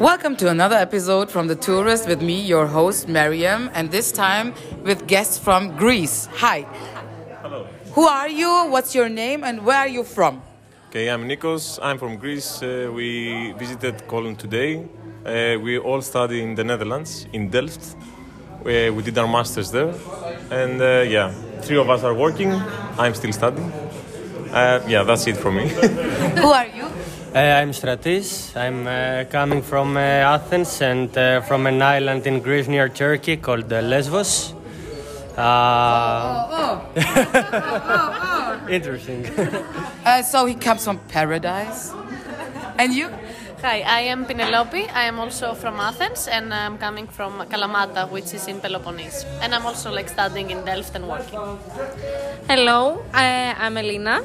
Welcome to another episode from The Tourist with me, your host, Mariam, and this time with guests from Greece. Hi. Hello. Who are you? What's your name? And where are you from? Okay, I'm Nikos. I'm from Greece. Uh, we visited Cologne today. Uh, we all study in the Netherlands, in Delft. We, we did our masters there. And uh, yeah, three of us are working. I'm still studying. Uh, yeah, that's it for me. Who are you? Uh, I'm Stratis. I'm uh, coming from uh, Athens and uh, from an island in Greece near Turkey called uh, Lesbos. Uh, Interesting. Uh, so he comes from paradise. And you? Hi, I am Penelope. I am also from Athens and I'm coming from Kalamata, which is in Peloponnese. And I'm also like studying in Delft and working. Hello, I, I'm Elena.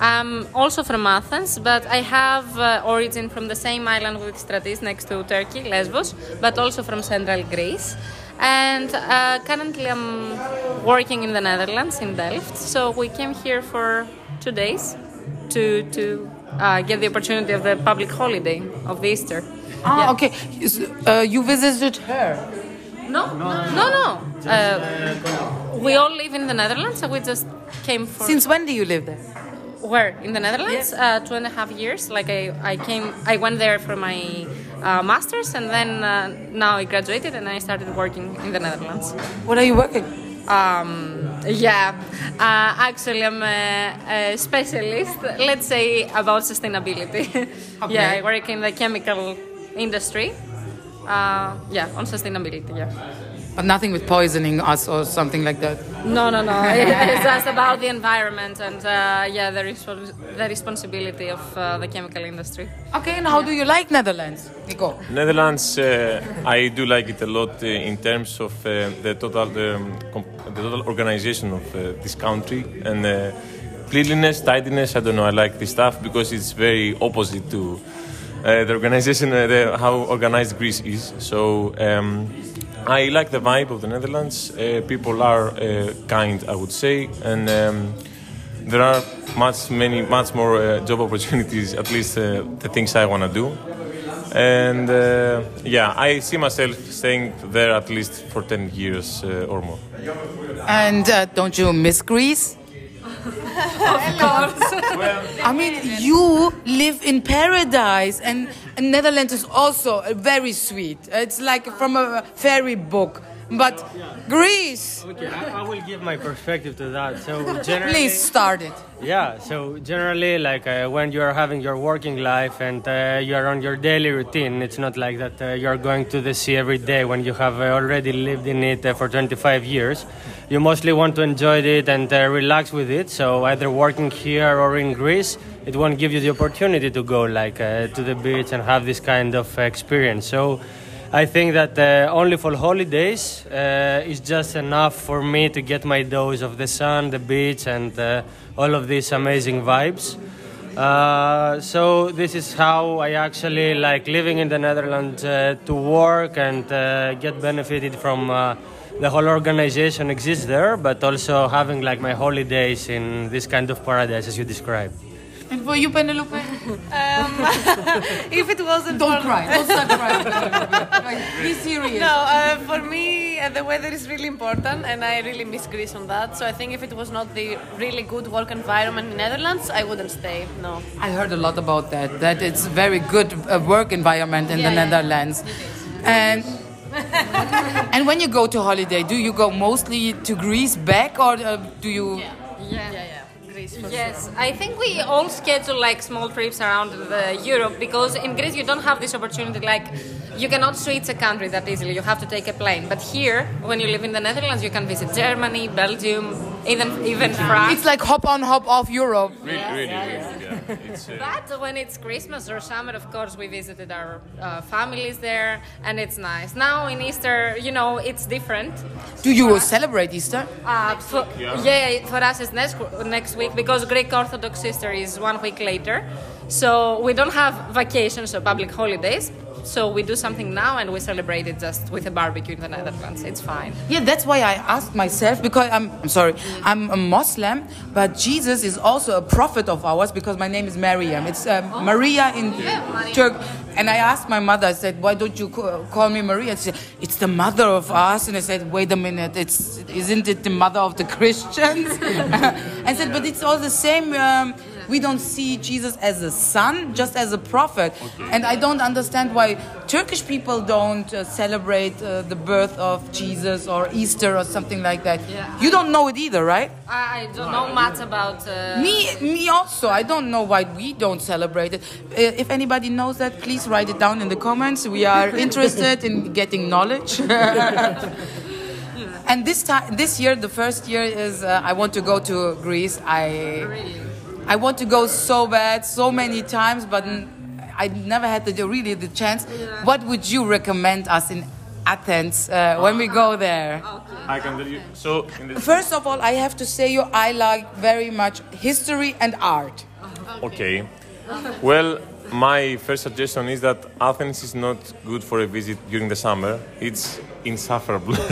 I'm also from Athens, but I have uh, origin from the same island with Stratis next to Turkey, Lesbos, but also from central Greece. And uh, currently I'm working in the Netherlands, in Delft. So we came here for two days to, to uh, get the opportunity of the public holiday of the Easter. Ah, Yeah. okay. Uh, you visited her. No, no, no. Uh, we all live in the Netherlands, so we just came for. Since when do you live there? Where in the Netherlands? Uh, two and a half years. Like I, I came, I went there for my uh, masters, and then uh, now I graduated and I started working in the Netherlands. What are you working? Um, yeah, uh, actually, I'm a, a specialist. Let's say about sustainability. okay. yeah, I work in the chemical industry. Uh, yeah, on sustainability. Yeah. But nothing with poisoning us or something like that. No, no, no. it's just about the environment and uh, yeah, the, respons- the responsibility of uh, the chemical industry. Okay, and how do you like Netherlands, Nico? Netherlands, uh, I do like it a lot uh, in terms of uh, the total the, um, comp- the total organization of uh, this country and uh, cleanliness, tidiness. I don't know. I like this stuff because it's very opposite to uh, the organization, uh, the, how organized Greece is. So. Um, I like the vibe of the Netherlands. Uh, people are uh, kind, I would say, and um, there are much many much more uh, job opportunities. At least uh, the things I want to do, and uh, yeah, I see myself staying there at least for ten years uh, or more. And uh, don't you miss Greece? of course. I mean, you live in paradise, and, and Netherlands is also very sweet. It's like from a fairy book. But Greece, okay, I, I will give my perspective to that. So generally, please start it. Yeah, so generally, like uh, when you are having your working life and uh, you are on your daily routine, it's not like that uh, you are going to the sea every day when you have uh, already lived in it uh, for 25 years. You mostly want to enjoy it and uh, relax with it. So either working here or in Greece, it won't give you the opportunity to go like uh, to the beach and have this kind of experience. So. I think that uh, only for holidays uh, is just enough for me to get my dose of the sun, the beach, and uh, all of these amazing vibes. Uh, so this is how I actually like living in the Netherlands uh, to work and uh, get benefited from the whole organization exists there, but also having like my holidays in this kind of paradise as you described. And for you, Penelope? if it wasn't Don't for cry. Don't start crying. Be serious. No, uh, for me, uh, the weather is really important, and I really miss Greece on that. So I think if it was not the really good work environment in Netherlands, I wouldn't stay. No. I heard a lot about that. That it's very good uh, work environment in Yeah, the yeah. Netherlands, and and when you go to holiday, do you go mostly to Greece back, or uh, do you? Yeah. Yeah, yeah. Greece for Yes, I think we all schedule like small trips around the Europe because in Greece you don't have this opportunity. Like you cannot switch a country that easily. You have to take a plane. But here, when you live in the Netherlands, you can visit Germany, Belgium, even even France. It's like hop on, hop off Europe. Really, really, really, yeah. It's, uh, But when it's Christmas or summer, of course, we visited our uh, families there, and it's nice. Now in Easter, you know, it's different. Do you celebrate Easter? Uh, for, yeah. for us it's next next week because Greek Orthodox Easter is one week later, so we don't have vacations or public holidays. So we do something now and we celebrate it just with a barbecue in the Netherlands. It's fine. Yeah, that's why I asked myself because I'm, I'm sorry, I'm a Muslim, but Jesus is also a prophet of ours because my name is Maryam. It's um, Maria in Turk. And I asked my mother, I said, why don't you call me Maria? She said, it's the mother of us. And I said, wait a minute, it's, isn't it the mother of the Christians? I said, but it's all the same. Um, we don't see Jesus as a son, just as a prophet. And I don't understand why Turkish people don't uh, celebrate uh, the birth of Jesus or Easter or something like that. Yeah. You don't know it either, right? I I don't know much about. Uh, Me, me also. I don't know why we don't celebrate it. Uh, if anybody knows that, please write it down in the comments. We are interested in getting knowledge. and this time, this year, the first year is uh, I want to go to Greece. I I want to go so bad, so many times, but I never had the, really the chance. What would you recommend us in Athens uh, when we go there? I can tell you. So, in the, First of all, I have to say you, I like very much history and art. okay. Well, my first suggestion is that Athens is not good for a visit during the summer. It's insufferable.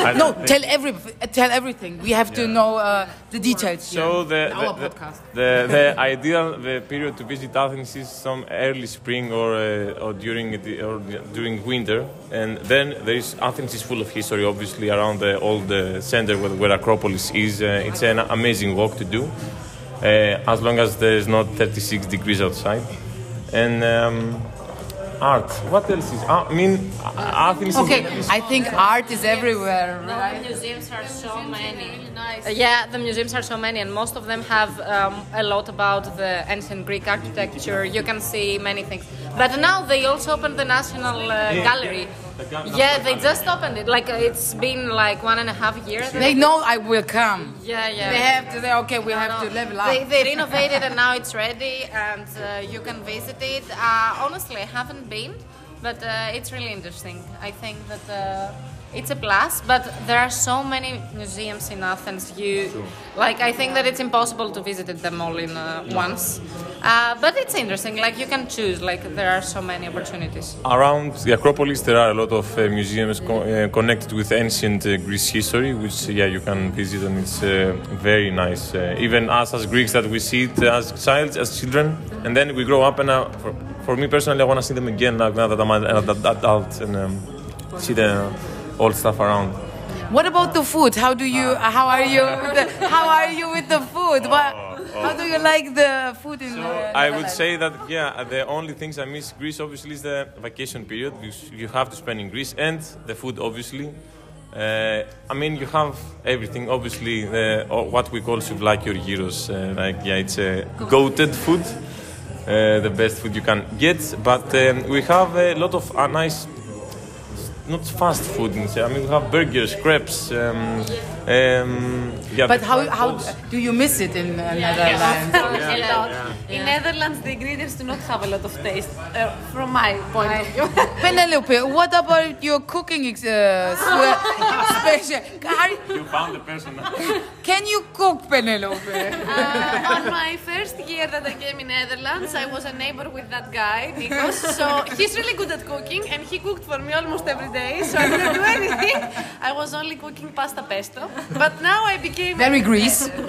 No, tell every, tell everything. We have to know uh, the details. So the the, the, the, ideal the period to visit Athens is some early spring or uh, or during the, or during winter, and then there is Athens is full of history. Obviously, around the old uh, center where, where Acropolis is, uh, it's an amazing walk to do, uh, as long as there is not 36 degrees outside, and. Um, Art. What else is? I mean, Athens. Is Okay, I think art is everywhere, right? the museums are so many. Nice. Uh, yeah, the museums are so many, and most of them have um, a lot about the ancient Greek architecture. You can see many things. But now they also opened the National uh, Gallery. Yeah, they just opened it. Like uh, it's been like one and a half years. They know I will come. Yeah, yeah. They have to. say, okay, we have to level up. They, they renovated and now it's ready and uh, you can visit it. Uh, honestly, I haven't been, but uh, it's really interesting. I think that uh, it's a plus, but there are so many museums in Athens. You like, I think that it's impossible to visit them all in uh, once. Uh, but it's interesting. Like you can choose. Like there are so many opportunities. Around the Acropolis, there are a lot of uh, museums co- uh, connected with ancient uh, Greece history, which yeah you can visit, and it's uh, very nice. Uh, even us as Greeks, that we see it as child, as children, and then we grow up. And for, for me personally, I want to see them again now, now that I'm an an adult and um, see the old stuff around. What about the food? How do you? How are you? The, how are you with the food? What? How do you like the food in? So uh, I would say that yeah, the only things I miss Greece obviously is the vacation period you, you have to spend in Greece and the food obviously. Uh, I mean you have everything obviously the, what we call souvlaki or gyros uh, like yeah it's a goated food, uh, the best food you can get. But um, we have a lot of nice not fast food. I mean, we have burgers, crepes. Um, um, yeah, But how how do you miss it in uh, Netherlands? a lot. In Netherlands, the ingredients do not have a lot of taste, uh, from my point of view. Penelope, what about your cooking ex- uh, special? Are- You found the person. Can you cook, Penelope? Uh, on my first year that I came in Netherlands, I was a neighbor with that guy, Nikos. So he's really good at cooking, and he cooked for me almost every day. So I didn't do anything. I was only cooking pasta pesto. But now I became Very Greece.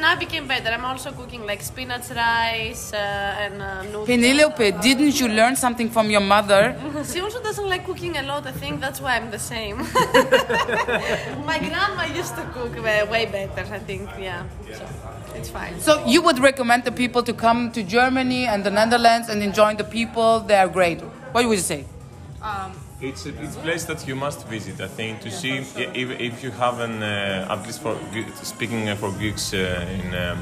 Now I became better. I'm also cooking like spinach rice uh, and uh, noodles. Penelope, didn't you learn something from your mother? She also doesn't like cooking a lot. I think that's why I'm the same. My grandma used to cook way, way better. I think, yeah. So it's fine. So you would recommend the people to come to Germany and the Netherlands and enjoy the people? They are great. What would you say? It's a, it's a place that you must visit. I think to see i- if, if you haven't uh, at least for speaking uh, for Greeks uh, in um,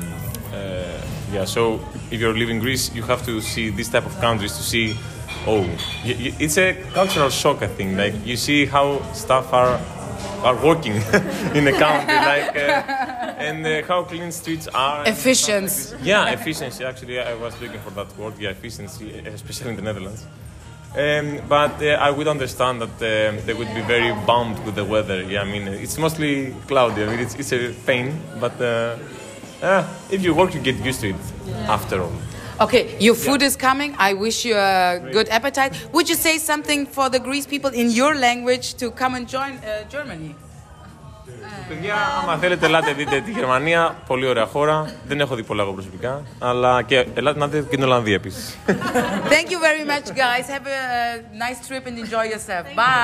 uh, yeah. So if you're living in Greece, you have to see this type of countries to see. Oh, y- y- it's a cultural shock. I think like you see how stuff are are working in the country like uh, and uh, how clean streets are. stuff like Efficiency. Yeah, efficiency. Actually, I was looking for that word. Yeah, efficiency, especially in the Netherlands. Um, but uh, I would understand that um, they would be very bummed with the weather. Yeah, I mean, it's mostly cloudy. I mean, it's, it's a pain, but uh, uh, if you work, you get used to it after all. Okay, your food is coming. I wish you a good appetite. Would you say something for the Greece people in your language to come and join uh, Germany? Παιδιά, άμα θέλετε, ελάτε δείτε τη Γερμανία. Πολύ ωραία χώρα. Δεν έχω δει πολλά εγώ προσωπικά. Αλλά και ελάτε να δείτε και την Ολλανδία επίσης. Thank you very much, guys. Have a uh, nice trip and enjoy yourself. Bye.